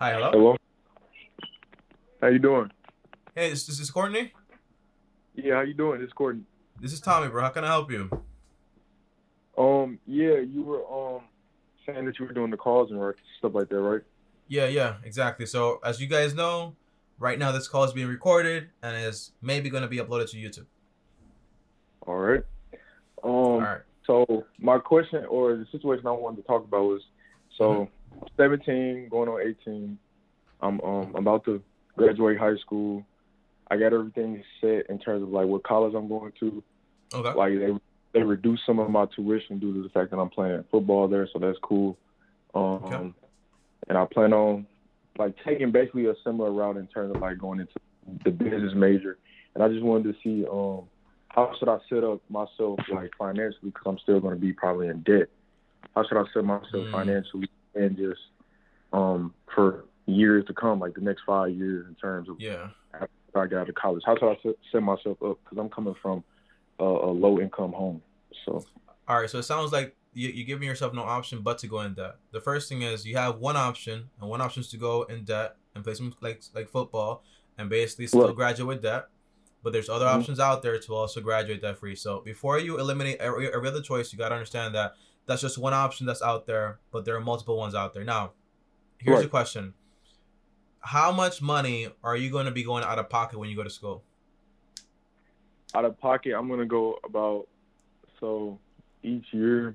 Hi, hello. Hello. How you doing? Hey, this, this is Courtney. Yeah, how you doing? This is Courtney. This is Tommy, bro. How can I help you? Um, yeah, you were um saying that you were doing the calls and stuff like that, right? Yeah, yeah, exactly. So, as you guys know, right now this call is being recorded and is maybe going to be uploaded to YouTube. All right. Um, All right. so my question or the situation I wanted to talk about was, so 17 going on 18, I'm um about to graduate high school. I got everything set in terms of like what college I'm going to. Okay. Like they they reduced some of my tuition due to the fact that I'm playing football there, so that's cool. Um, Okay. and I plan on like taking basically a similar route in terms of like going into the business major. And I just wanted to see um how should I set up myself like financially because I'm still going to be probably in debt. How should I set myself Mm. financially and just um for years to come, like the next five years in terms of Yeah. after I get out of college? How should I set, myself up? Because I'm coming from a, a low income home, so All right. So it sounds like you, you're giving yourself no option but to go in debt. The first thing is you have one option, and one option is to go in debt and play some like like football and basically still Right. graduate with debt. But there's other Mhm. options out there to also graduate debt free. So before you eliminate every, every other choice, you got to understand that that's just one option that's out there, but there are multiple ones out there. Now, here's Right. question: How much money are you going to be going out of pocket when you go to school? out of pocket, I'm gonna go about so each year,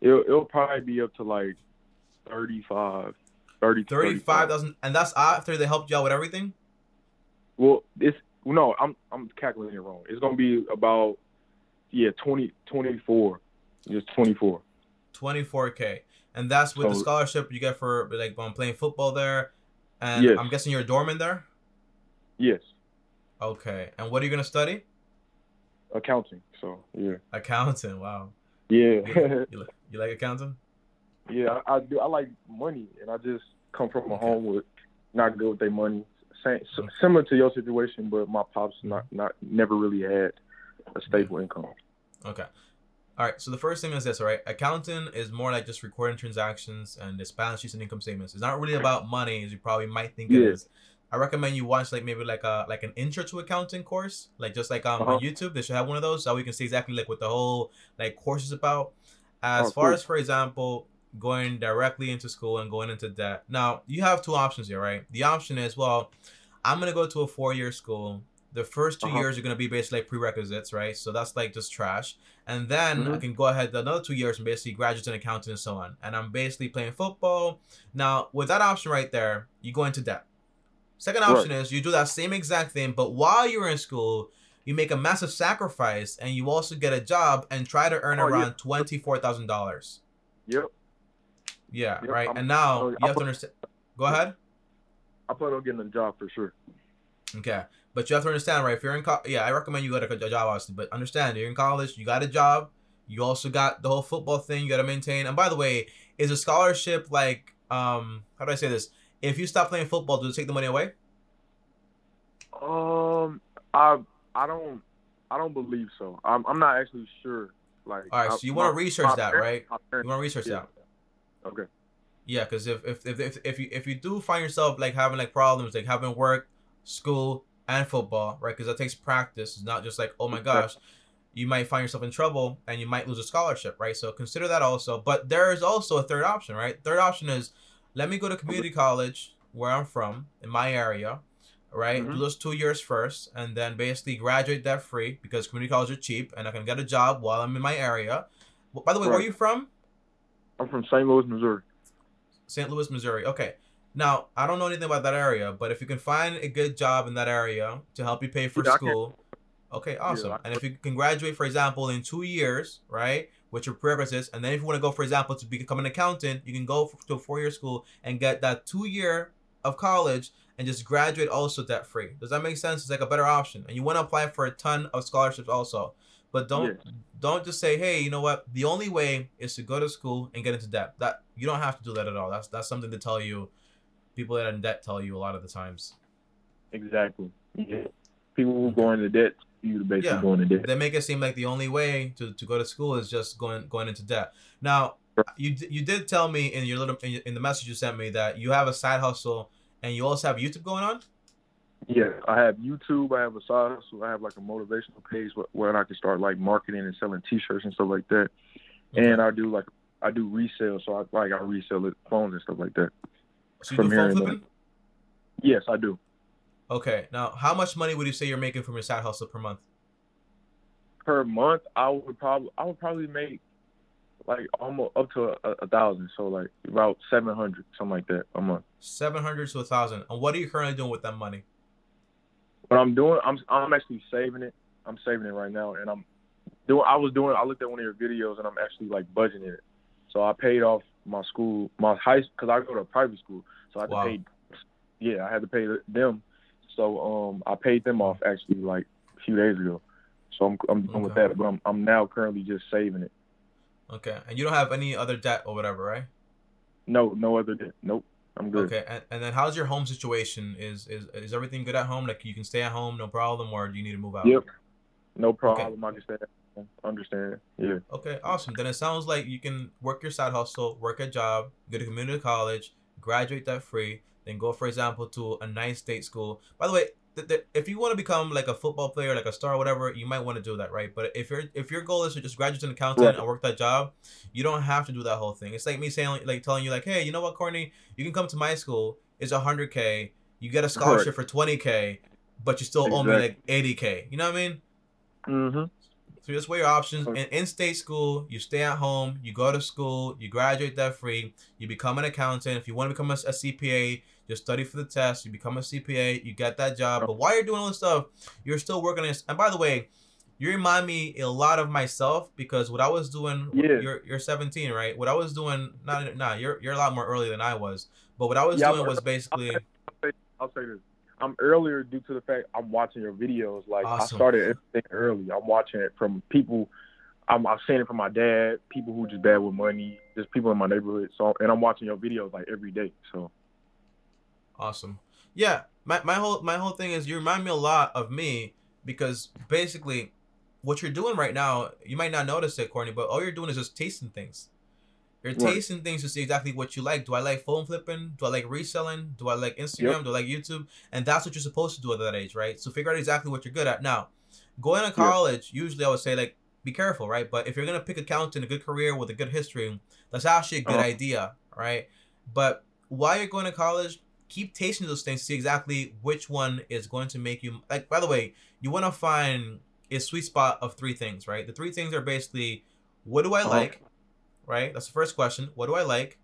it'll it'll probably be up to like 35, 30, to Thirty-five thousand, and that's after they helped you out with everything. Well, it's no, I'm I'm calculating it wrong. It's gonna be about yeah 20, 24, just 24. 24k and that's with the scholarship you get for like um, playing football there and Yes. i'm guessing you're a dormant there Yes, okay and what are you going to study accounting. So yeah, accounting wow yeah, you, li- you like accounting yeah. I, I do. I like money, and I just come from a Okay. home with not good with their money. Same, s- similar to your situation, but my pops not not never really had a stable income. okay all right so the first thing is this all right accounting is more like just recording transactions and it's balance sheets and income statements it's not really about money as you probably might think it Yeah. is I recommend you watch like maybe like a like an intro to accounting course, like just like um on Uh-huh. YouTube. They should have one of those so we can see exactly like what the whole like course is about. As Oh, far cool. as for example, going directly into school and going into debt. Now you have two options here, right? The option is well, I'm gonna go to a four year school. The first 2 Uh-huh. years are gonna be basically like prerequisites, right? So that's like just trash. And then I Mhm. can go ahead another two years and basically graduate in accounting and so on. And I'm basically playing football. Now with that option right there, you go into debt. Second Right. option is you do that same exact thing, but while you're in school, you make a massive sacrifice and you also get a job and try to earn Oh, yeah. around twenty four thousand dollars. Yep, Yeah, Yep, right. I'm- and now oh, you I'm- have to understand. Go ahead. I plan on getting a job for sure. Okay, but you have to understand, right? If you're in, co- yeah, I recommend you go to a job, obviously. But understand, you're in college, you got a job, you also got the whole football thing you got to maintain. And by the way, is a scholarship like, um, how do I say this? If you stop playing football, do they take the money away? Um, I I don't I don't believe so. I'm I'm not actually sure. Like, All right, I- so you want to research that, parents- right? my You want to research yeah. that. Okay. Yeah, because if, if if if if you if you do find yourself like having like problems like having work, school, and football, right? Because that takes practice. It's not just like oh my gosh, you might find yourself in trouble and you might lose a scholarship, right? So consider that also. But there is also a third option, right? Third option is let me go to community college where I'm from in my area, right? Mhm. Do those two years first, and then basically graduate debt free because community college are cheap, and I can get a job while I'm in my area. By the way, where are you from? I'm from St. Louis, Missouri. St. Louis, Missouri. Okay. Now, I don't know anything about that area, but if you can find a good job in that area to help you pay for Yeah, school, okay, awesome. And if you can graduate, for example, in two years, right, with your prerequisites, and then if you want to go, for example, to become an accountant, you can go to a four-year school and get that two-year of college and just graduate also debt-free. Does that make sense? It's like a better option, and you want to apply for a ton of scholarships also. But don't don't just say, hey, you know what? The only way is to go to school and get into debt. That you don't have to do that at all. That's that's something to tell you. People that are in debt tell you a lot of the times. Exactly. Yeah. People who go into debt, you to basically Yeah. go into debt. They make it seem like the only way to, to go to school is just going going into debt. Now, you you did tell me in your little in, your- in the message you sent me that you have a side hustle and you also have YouTube going on. Yeah, I have YouTube. I have a side hustle. I have like a motivational page where, where I can start like marketing and selling T-shirts and stuff like that. And I do like I do resale, so I like I resell it, phones and stuff like that. So you do phone flipping. Yes, I do. Okay, now how much money would you say you're making from your side hustle per month? Per month, I would probably I would probably make like almost up to a, a thousand, so like about seven hundred, something like that a month. Seven hundred to a thousand. And what are you currently doing with that money? What I'm doing, I'm I'm actually saving it. I'm saving it right now, and I'm doing. I was doing. I looked at one of your videos, and I'm actually like budgeting it. So I paid off my school, my high, because I go to a private school, so I had Wow. to pay. Yeah, I had to pay them. So um, I paid them off actually like a few days ago. So I'm I'm done with that, but I'm I'm now currently just saving it. Okay, and you don't have any other debt or whatever, right? No, no other debt. nope. I'm good. Okay, and, and then how's your home situation? Is is is everything good at home? Like you can stay at home, no problem, or do you need to move out? Yep. No problem. I can stand. Understand. Yeah. Okay, awesome. Then it sounds like you can work your side hustle, work a job, go to community college, graduate that free, then go, for example, to a nice state school. By the way, th- th- if you want to become like a football player, like a star, or whatever, you might want to do that, right? But if your if your goal is to just graduate an accountant Right. and work that job, you don't have to do that whole thing. It's like me saying, like telling you, like, hey, you know what, Courtney, you can come to my school. It's hundred k. You get a scholarship for twenty k, but you still owe me like eighty k. You know what I mean? Mm-hmm. So just weigh your options. In in-state school, you stay at home, you go to school, you graduate debt free, you become an accountant. If you want to become a, a CPA, just study for the test. You become a CPA, you get that job. But while you're doing all this stuff, you're still working. On, and by the way, you remind me a lot of myself because what I was doing. Yeah. You're you're 17, right? What I was doing. Not nah. You're you're a lot more early than I was. But what I was Yeah, doing was basically. I'll say this. I'm earlier due to the fact I'm watching your videos. Like Awesome. I started everything early. I'm watching it from people. I'm I've seen it from my dad, people who just bad with money, just people in my neighborhood. So and I'm watching your videos like every day. So Awesome. Yeah, my, my whole my whole thing is you remind me a lot of me because basically what you're doing right now, you might not notice it, Courtney, but all you're doing is just tasting things. You're Right. tasting things to see exactly what you like. Do I like phone flipping? Do I like reselling? Do I like Instagram? Yep. Do I like YouTube? And that's what you're supposed to do at that age, right? So figure out exactly what you're good at. Now, going to college, usually I would say like be careful, right? But if you're gonna pick accounting, a good career with a good history, that's actually a good Uh-huh. idea, right? But while you're going to college, keep tasting those things to see exactly which one is going to make you like by the way you want to find a sweet spot of three things right the three things are basically what do i Uh-huh. like right? That's the first question. What do i like?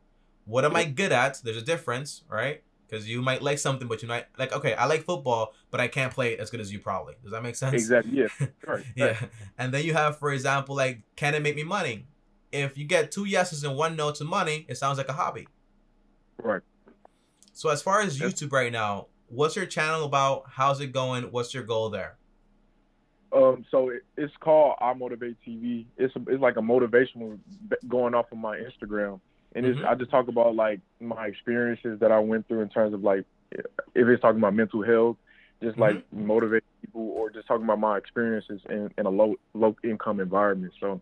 What am i good at? There's a difference right? Because you might like something but you might like okay i like football but i can't play it as good as you probably. Does that make sense? Exactly, yeah, right, yeah. And then you have for example like can it make me money? If you get two yeses and one no to money it sounds like a hobby. Right. so as far as YouTube right now, what's your channel about? How's it going? What's your goal there? Um, so it, it's called I Motivate TV. It's a, it's like a motivational going off of my Instagram, and it's, Mhm. I just talk about like my experiences that I went through in terms of like if it's talking about mental health, just like Mm-hmm. motivate people, or just talking about my experiences in, in a low low income environment. So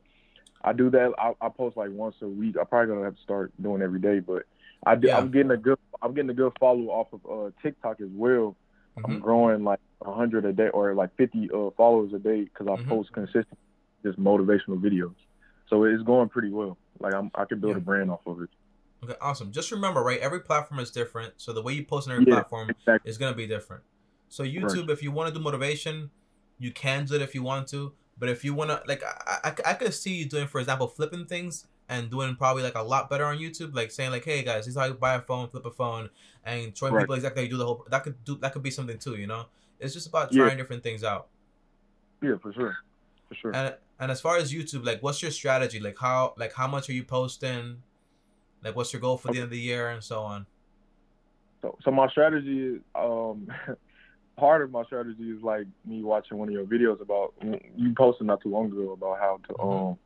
I do that. I, I post like once a week. I probably gonna have to start doing every day, but I do, Yeah. I'm getting a good I'm getting a good follow off of uh, TikTok as well. I'm Mhm. growing like 100 a day or like 50 uh, followers a day because I Mhm. post consistent just motivational videos. So it's going pretty well. Like I'm, I can build Yeah. a brand off of it. Okay, awesome. Just remember, right? Every platform is different, so the way you post on every Yeah, platform exactly. is gonna be different. So YouTube, if you want to do motivation, you can do it if you want to. But if you want to, like, I, I, I could see you doing, for example, flipping things and doing probably like a lot better on YouTube, like saying like, "Hey guys, this is how you buy a phone, flip a phone," and showing Right. people exactly how you do the whole. That could do that could be something too, you know. It's just about Yeah. trying different things out. Yeah, for sure, for sure. And and as far as YouTube, like, what's your strategy? Like, how like how much are you posting? Like, what's your goal for the end of the year and so on? So, so my strategy is um, part of my strategy is like me watching one of your videos about you posted not too long ago about how to Mhm. um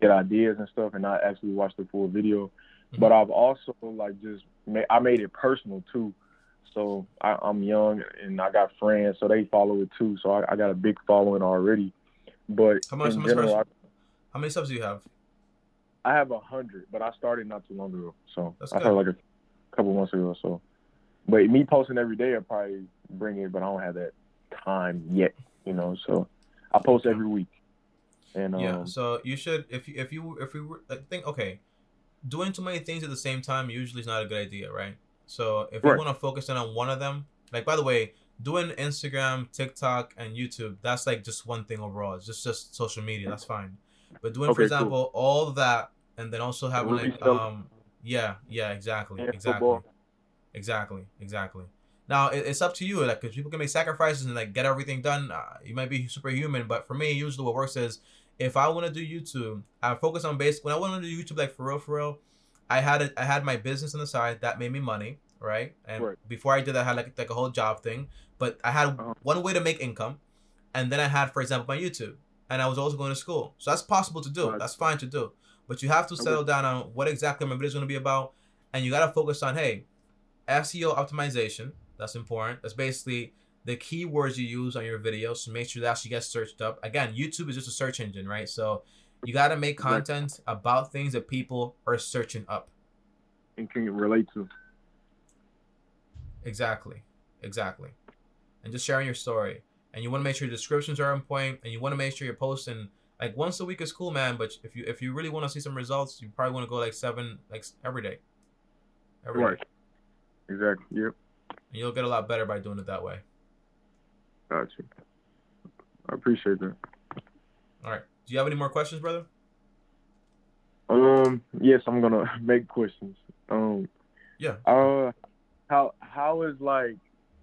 get ideas and stuff, and I actually watched the full video. Mhm. But I've also like just made, I made it personal too. So I, I'm young and I got friends, so they follow it too. So I, I got a big following already. But How much- how much general, I, How many subs do you have? I have a hundred, but I started not too long ago, so That's I good. started like a couple months ago. So, but me posting every day, I probably bring it, but I don't have that time yet, you know. So I post every week, and um, yeah. So you should if you if you if you were I think okay, doing too many things at the same time usually is not a good idea, right? So if you want to focus in on one of them, like by the way, doing Instagram, TikTok, and YouTube, that's like just one thing overall. It's just just social media. That's fine. But doing, for Okay, cool. example, all of that, and then also having like um, yeah, yeah, exactly, and exactly. football. Exactly, exactly. Now it, it's up to you, like, because people can make sacrifices and like get everything done. Uh, you might be superhuman, but for me, usually what works is if I want to do YouTube, I focus on basic. When I want to do YouTube, like for real, for real, I had it. I had my business on the side that made me money, right? And Right. before I did that, I had like like a whole job thing. But I had Uh-huh. one way to make income, and then I had, for example, my YouTube, and I was also going to school. So that's possible to do. Right. That's fine to do. But you have to settle down on what exactly my video is going to be about, and you got to focus on hey, SEO optimization. That's important. That's basically the keywords you use on your videos to make sure that actually gets searched up. Again, YouTube is just a search engine, right? So you got to make Right. content about things that people are searching up. and can relate to. Exactly. Exactly. And just sharing your story. And you want to make sure your descriptions are on point and you want to make sure you're posting like once a week is cool, man, but if you if you really want to see some results, you probably want to go like 7 like every day. Every day. Right. Exactly. Yep. And you'll get a lot better by doing it that way. Got you. I appreciate that. All right. Do you have any more questions, brother? Um. Yes, I'm gonna make questions. Um. Yeah. Uh. How How is like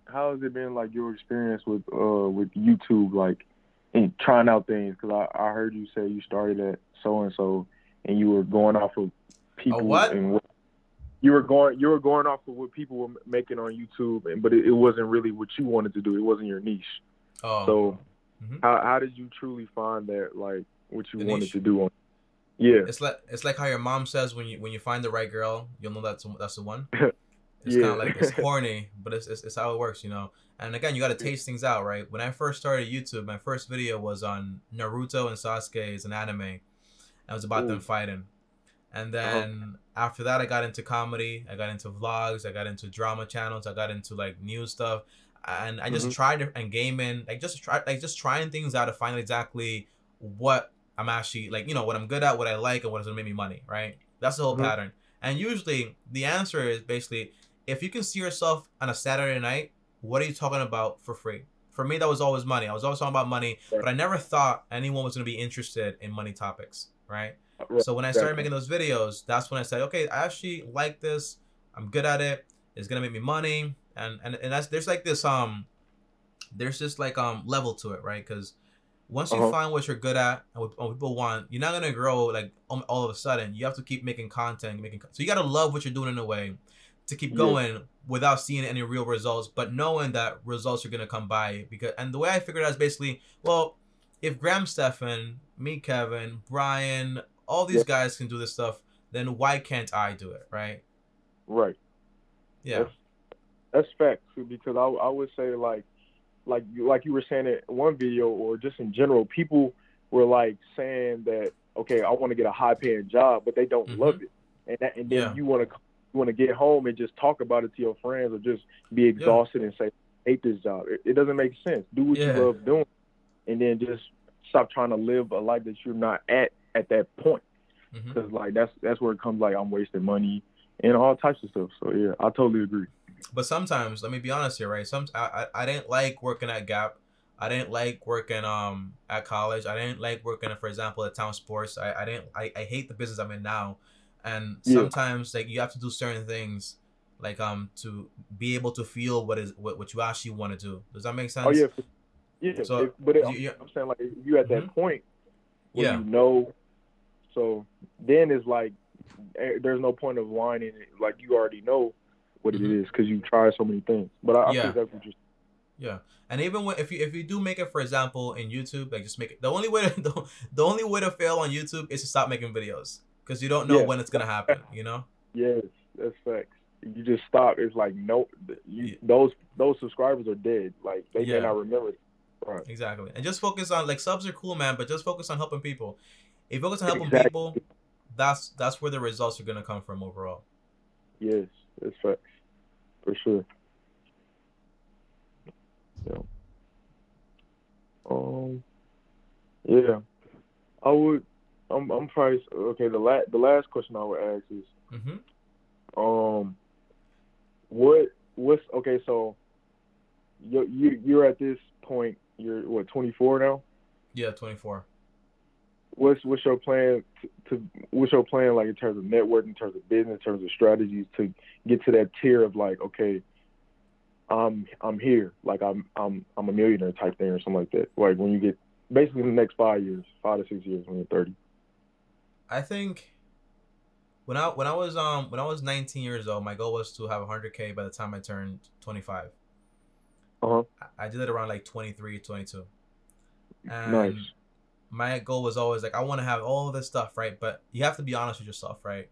How has it been like your experience with uh with YouTube like and trying out things? Because I I heard you say you started at so and so and you were going off of people what? and what you were going you were going off of what people were making on YouTube and but it, it wasn't really what you wanted to do. It wasn't your niche. Oh. So Mhm. how how did you truly find that like what you The wanted niche. to do on? Yeah. It's like it's like how your mom says when you when you find the right girl, you'll know that's that's the one. It's Yeah. kind of like it's corny, but it's, it's it's how it works, you know. And again, you got to taste things out, right? When I first started YouTube, my first video was on Naruto and Sasuke is an anime. And it was about them fighting. And Uh-huh. then after that, I got into comedy. I got into vlogs. I got into drama channels. I got into like news stuff, and I just Mhm. tried and gaming, like just try like just trying things out to find exactly what I'm actually like, you know, what I'm good at, what I like, and what is gonna make me money, right? That's the whole Mhm. pattern. And usually, the answer is basically if you can see yourself on a Saturday night, what are you talking about for free? For me, that was always money. I was always talking about money, but I never thought anyone was gonna be interested in money topics, right? Right, So when I started making those videos, that's when I said, okay, I actually like this. I'm good at it. It's gonna make me money, and and, and that's there's like this um, there's just like um level to it, right? Because once you Uh-huh. find what you're good at and what, what people want, you're not gonna grow like all of a sudden. You have to keep making content, making so you gotta love what you're doing in a way to keep Yeah. going without seeing any real results, but knowing that results are gonna come by. Because and the way I figured out is basically, well, if Graham Stephan, me, Kevin, Brian, all these Yeah. guys can do this stuff, then why can't I do it, right? Right. Yeah. That's, that's facts too, because I I would say like like you like you were saying in one video or just in general, people were like saying that okay, I want to get a high paying job, but they don't Mhm. love it, and that, and then Yeah. you want to you want to get home and just talk about it to your friends or just be exhausted and say I hate this job. It, it doesn't make sense. Do what Yeah. you love doing, and then just stop trying to live a life that you're not at at that point. Because like that's that's where it comes like I'm wasting money and all types of stuff. So yeah, I totally agree. But sometimes, let me be honest here, right? Some I, I I didn't like working at Gap. I didn't like working um at college. I didn't like working, for example, at Town Sports. I, I didn't I, I hate the business I'm in now. And Yeah. sometimes like you have to do certain things like um to be able to feel what is what, what you actually want to do. Does that make sense? Oh yeah, yeah. So, but it, you- I'm saying like you at that Mhm. point where Yeah. you know, so then it's like eh, there's no point of whining. Like you already know what it Mhm. is because you tried so many things. But I, I Yeah. think that's what. Yeah, and even when, if you if you do make it, for example, in YouTube, like just make it. The only way to the, the only way to fail on YouTube is to stop making videos because you don't know Yeah. when it's gonna happen. You know. Yes, that's facts. You just stop. It's like no, you, Yeah. those those subscribers are dead. Like they Yeah. may not remember. Right. Exactly. And just focus on like subs are cool, man, but just focus on helping people. If you focus on helping Exactly. people, that's that's where the results are gonna come from overall. Yes, that's facts for sure. Yeah. Um. Yeah, I would. I'm. I'm probably okay. The last. The last question I would ask is, Mm-hmm. um, what what's okay? So, you you you're at this point. You're what 24 now. Yeah, 24. What's what's your plan to, to what's your plan like in terms of network, in terms of business, in terms of strategies to get to that tier of like okay, I'm I'm here, like I'm I'm I'm a millionaire type thing or something like that. Like when you get basically in the next five years, five to six years when you're 30. I think when I when I was um when I was 19 years old, my goal was to have 100k by the time I turned 25. Uh-huh. I I did it around like 23, 22. And Nice. My goal was always like I want to have all this stuff, right? But you have to be honest with yourself, right?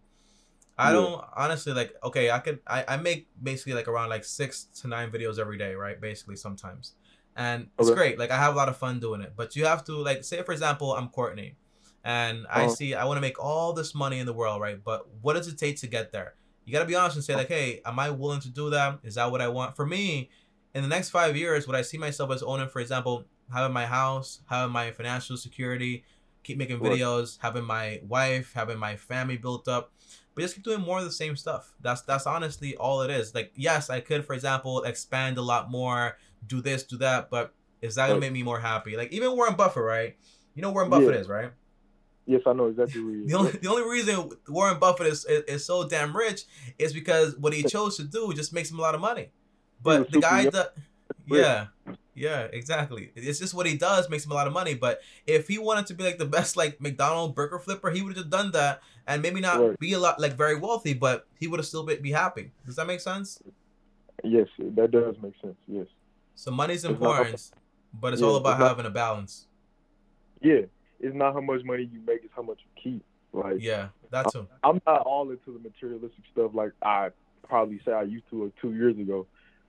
I don't honestly like okay, I could I, I make basically like around like six to nine videos every day, right? Basically sometimes. And it's great. Like I have a lot of fun doing it. But you have to like say for example, I'm Courtney and I Uh-huh. see I want to make all this money in the world, right? But what does it take to get there? You gotta be honest and say like, hey, am I willing to do that? Is that what I want? For me, in the next five years, would I see myself as owning, for example, having my house, having my financial security, keep making videos, having my wife, having my family built up, but just keep doing more of the same stuff. That's that's honestly all it is. Like, yes, I could, for example, expand a lot more, do this, do that, but is that gonna make me more happy? Like even Warren Buffett, right? You know Warren Buffett Yeah. is, right? Yes, I know exactly where The only, the only reason Warren Buffett is, is, is so damn rich is because what he chose to do just makes him a lot of money. But the guy that yeah, yeah, exactly. It's just what he does makes him a lot of money. But if he wanted to be like the best like McDonald burger flipper, he would have just done that and maybe not Right. be a lot like very wealthy, but he would have still be, be happy. Does that make sense? Yes, that does make sense. Yes. So money's not- important, but it's Yeah, all about it's not- having a balance. Yeah, it's not how much money you make; it's how much you keep. Like Yeah, that too. I'm not all into the materialistic stuff like I probably say I used to two years ago.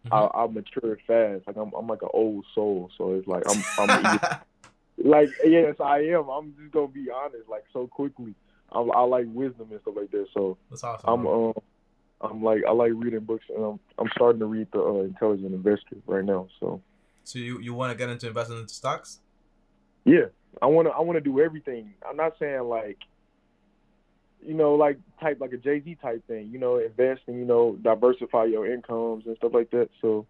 Mhm. I, I mature fast. Like I'm, I'm like an old soul. So it's like I'm, I'm like yes, I am. I'm just gonna be honest. Like so quickly, I, I like wisdom and stuff like that. So That's awesome. I'm, um, I'm like I like reading books, and I'm, I'm starting to read the uh, Intelligent Investor right now. So so you you want to get into investing into stocks? yeah, I wanna, I wanna do everything. I'm not saying like. You know, like type like a Jay Z type thing. You know, invest and you know diversify your incomes and stuff like that. So,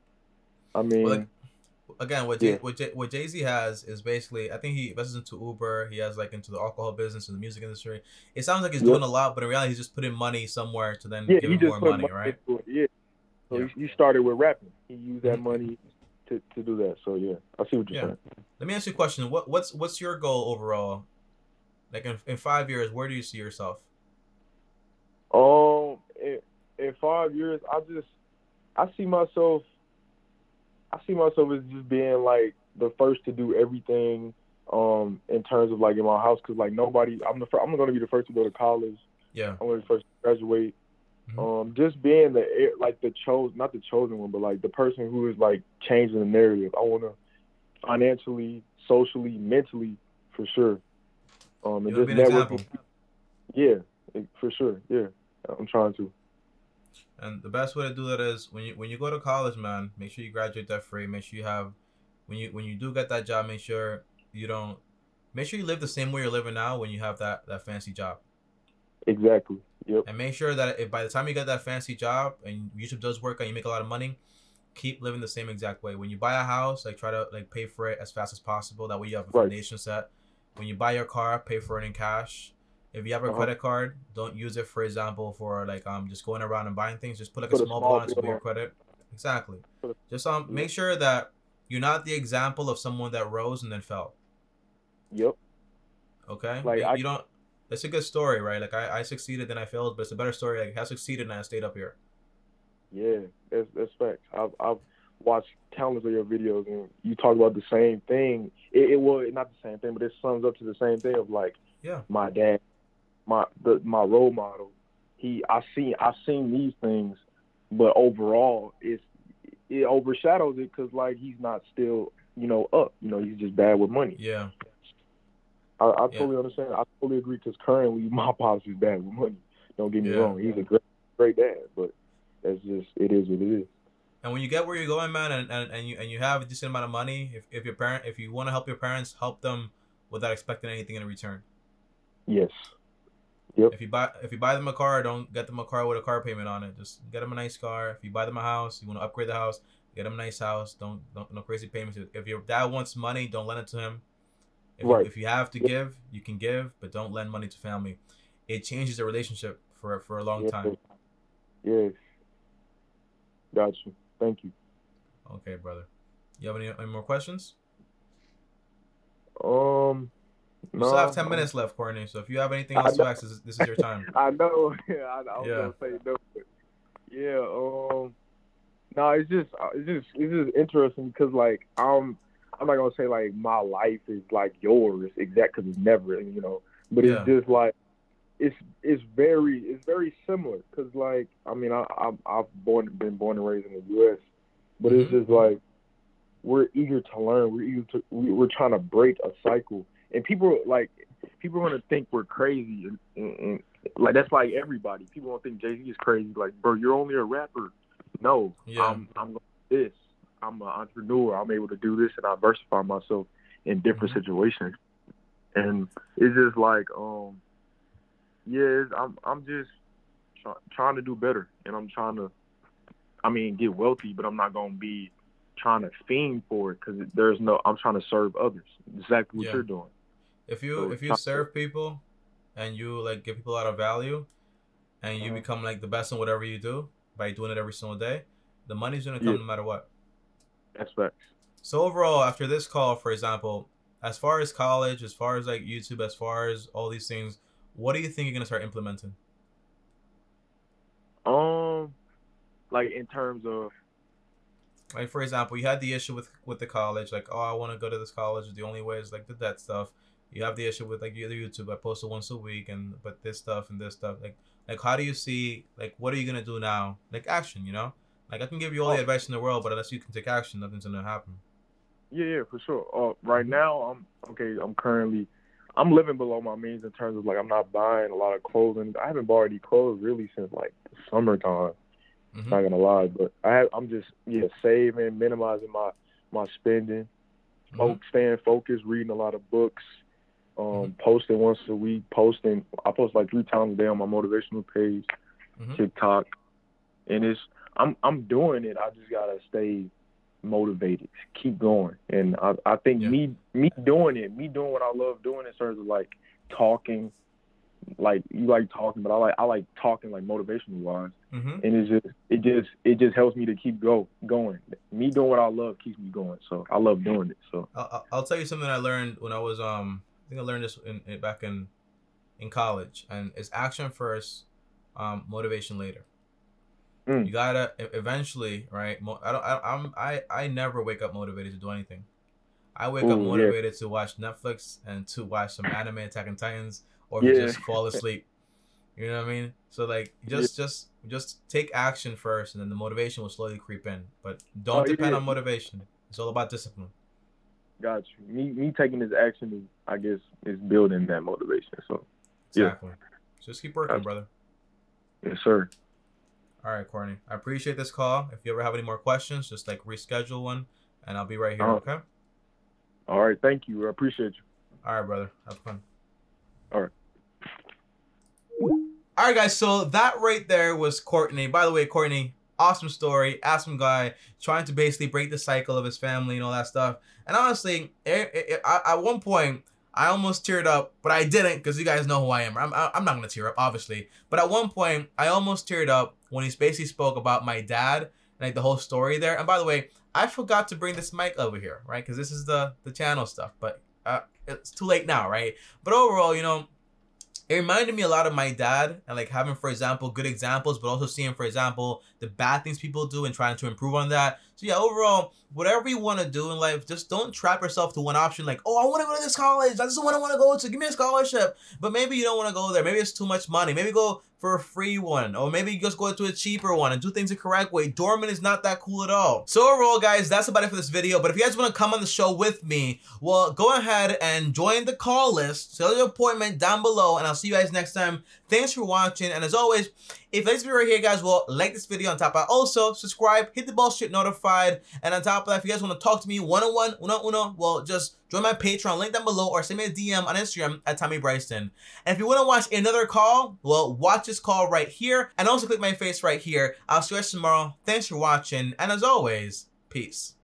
I mean, Well, again, what Jay, Yeah. what Jay, what Jay Z has is basically, I think he invests into Uber. He has like into the alcohol business and the music industry. It sounds like he's Yeah. doing a lot, but in reality, he's just putting money somewhere to then yeah, give him more put money, right? Yeah. So Yeah. He, he started with rapping. He used that Mhm. money to, to do that. So yeah, I see what you're Yeah. saying. Let me ask you a question. What what's what's your goal overall? Like in, in five years, where do you see yourself? Um, in, in five years, I just I see myself. I see myself as just being like the first to do everything. Um, in terms of like in my house, because like nobody, I'm the fir- I'm gonna be the first to go to college. Yeah. I'm gonna be the first to graduate. Mhm. Um, just being the like the chose not the chosen one, but like the person who is like changing the narrative. I wanna financially, socially, mentally, for sure. Um, and wanna just be an network. example. Yeah, for sure. Yeah, I'm trying to. And the best way to do that is when you when you go to college, man, make sure you graduate debt free. Make sure you have when you when you do get that job, make sure you don't make sure you live the same way you're living now when you have that that fancy job. Exactly. Yep. And make sure that if by the time you get that fancy job and YouTube does work and you make a lot of money, keep living the same exact way. When you buy a house, like try to like pay for it as fast as possible. That way you have a Right. foundation set. When you buy your car, pay for it in cash. If you have a Uh-huh. credit card, don't use it for example for like um just going around and buying things. Just put like Put a a small small balance for your credit. Exactly. Just um make sure that you're not the example of someone that rose and then fell. Yep. Okay. Like, you, I- you don't. It's a good story, right? Like I, I succeeded, then I failed, but it's a better story. Like I succeeded and I stayed up here. Yeah, that's that's facts. I've I've watched countless of your videos, and you talk about the same thing. It, it was not the same thing, but it sums up to the same thing of like, Yeah. my dad, my the my role model. He, I seen I seen these things, but overall, it's it overshadows it because like he's not still you know up. You know, he's just bad with money. Yeah. I, I Yeah. totally understand. I totally agree because currently my pops is bad with money. Don't get me Yeah. wrong. He's a great, great dad, but that's just it is what it is. And when you get where you're going, man, and, and, and you and you have a decent amount of money, if, if your parent if you want to help your parents, help them without expecting anything in return. Yes. If you buy if you buy them a car, don't get them a car with a car payment on it. Just get them a nice car. If you buy them a house, you want to upgrade the house, get them a nice house. Don't don't no crazy payments. If your dad wants money, don't lend it to him. If, Right. you, if you have to Yeah. give, you can give, but don't lend money to family. It changes the relationship for for a long yes. time. Yes. Got you. Thank you. Okay, brother. You have any, any more questions? Um. You no, still have ten um, minutes left, Courtney. So if you have anything else to ask, this is, this is your time. I know. I, I was Yeah. gonna say no. But yeah. Um. No, it's just uh, it's just it's just interesting because like I'm I'm not gonna say like my life is like yours exact because it's never you know, but Yeah. it's just like it's it's very it's very similar because like I mean I I'm, I've born been born and raised in the U.S. But it's Mhm. just like we're eager to learn. We're eager to we're trying to break a cycle, and people like people are gonna think we're crazy, and, and, and like that's like everybody. People don't think Jay Z is crazy. Like, bro, you're only a rapper. No, Yeah. I'm I'm this. I'm an entrepreneur. I'm able to do this and I diversify myself in different Mhm. situations. And it's just like, um, yeah, it's, I'm I'm just try, trying to do better, and I'm trying to, I mean, get wealthy, but I'm not gonna be trying to fiend for it because there's no. I'm trying to serve others. Exactly what Yeah. you're doing. If you if you serve people, and you like give people a lot of value, and you Uh-huh. become like the best in whatever you do by doing it every single day, the money's gonna come Yeah. no matter what. That's facts. So overall, after this call, for example, as far as college, as far as like YouTube, as far as all these things, what do you think you're gonna start implementing? Um, like in terms of Like for example, you had the issue with with the college, like oh I want to go to this college. The only way is like the debt stuff. You have the issue with like the YouTube. I post it once a week, and but this stuff and this stuff. Like like how do you see like what are you gonna do now? Like action, you know. Like I can give you all the Oh. advice in the world, but unless you can take action, nothing's gonna happen. Yeah, yeah, for sure. Uh, right now, I'm okay. I'm currently, I'm living below my means in terms of like I'm not buying a lot of clothing. I haven't bought any clothes really since like the summertime. Mhm. Not gonna lie, but I have, I'm just yeah saving, minimizing my my spending, Mhm. staying focused, reading a lot of books, um, Mhm. posting once a week, posting. I post like three times a day on my motivational page, Mhm. TikTok, and it's I'm I'm doing it. I just gotta stay motivated, keep going, and I I think Yeah. me me doing it, me doing what I love doing in terms of like talking, like you like talking, but I like I like talking like motivational wise, Mhm. and it's just it just it just helps me to keep go going. Me doing what I love keeps me going, so I love doing it. So I'll, I'll- tell you something I learned when I was um think I learned this in, in back in in college and it's action first, um motivation later. Mm. You gotta eventually right. Mo- I don't. I, I'm I I never wake up motivated to do anything. I wake up Ooh, yeah. motivated to watch Netflix and to watch some anime, Attack on Titans, or Yeah. just fall asleep. You know what I mean? So like, just just just take action first, and then the motivation will slowly creep in. But don't Oh, depend yeah. on motivation. It's all about discipline. got you. Me me taking this action is I guess it's building that motivation. So Yeah. Just keep working, Gotcha. brother. yes, sir. All right, Courtney. I appreciate this call. If you ever have any more questions, just like reschedule one, and I'll be right here. Okay. All right, thank you. I appreciate you. All right, brother. Have fun. All right. All right, guys. So that right there was Courtney. By the way, Courtney, awesome story, awesome guy, trying to basically break the cycle of his family and all that stuff. And honestly, I- at one point, I almost teared up, but I didn't because you guys know who I am. I'm, I'm not gonna tear up, obviously. But at one point, I almost teared up when he basically spoke about my dad and like the whole story there. And by the way, I forgot to bring this mic over here, right? Because this is the the channel stuff. But uh, it's too late now, right? But overall, you know, it reminded me a lot of my dad and like having, for example, good examples, but also seeing, for example, the bad things people do and trying to improve on that. So yeah, overall, whatever you want to do in life, just don't trap yourself to one option. Like, oh, I want to go to this college. That's the one I want to go to. Give me a scholarship. But maybe you don't want to go there. Maybe it's too much money. Maybe go for a free one, or maybe just go to a cheaper one and do things the correct way. Dorman is not that cool at all. So overall, guys, that's about it for this video. But if you guys want to come on the show with me, well, go ahead and join the call list. Set your appointment down below, and I'll see you guys next time. Thanks for watching, and as always, if this video right here, guys, well, like this video on top of. Also, subscribe, hit the bell, shit notified, and on top of that, if you guys want to talk to me one-on-one, uno, uno, well, just join my Patreon, link down below, or send me a DM on Instagram at Tommy Bryson. And if you want to watch another call, well, watch this call right here, and also click my face right here. I'll see you guys tomorrow. Thanks for watching, and as always, peace.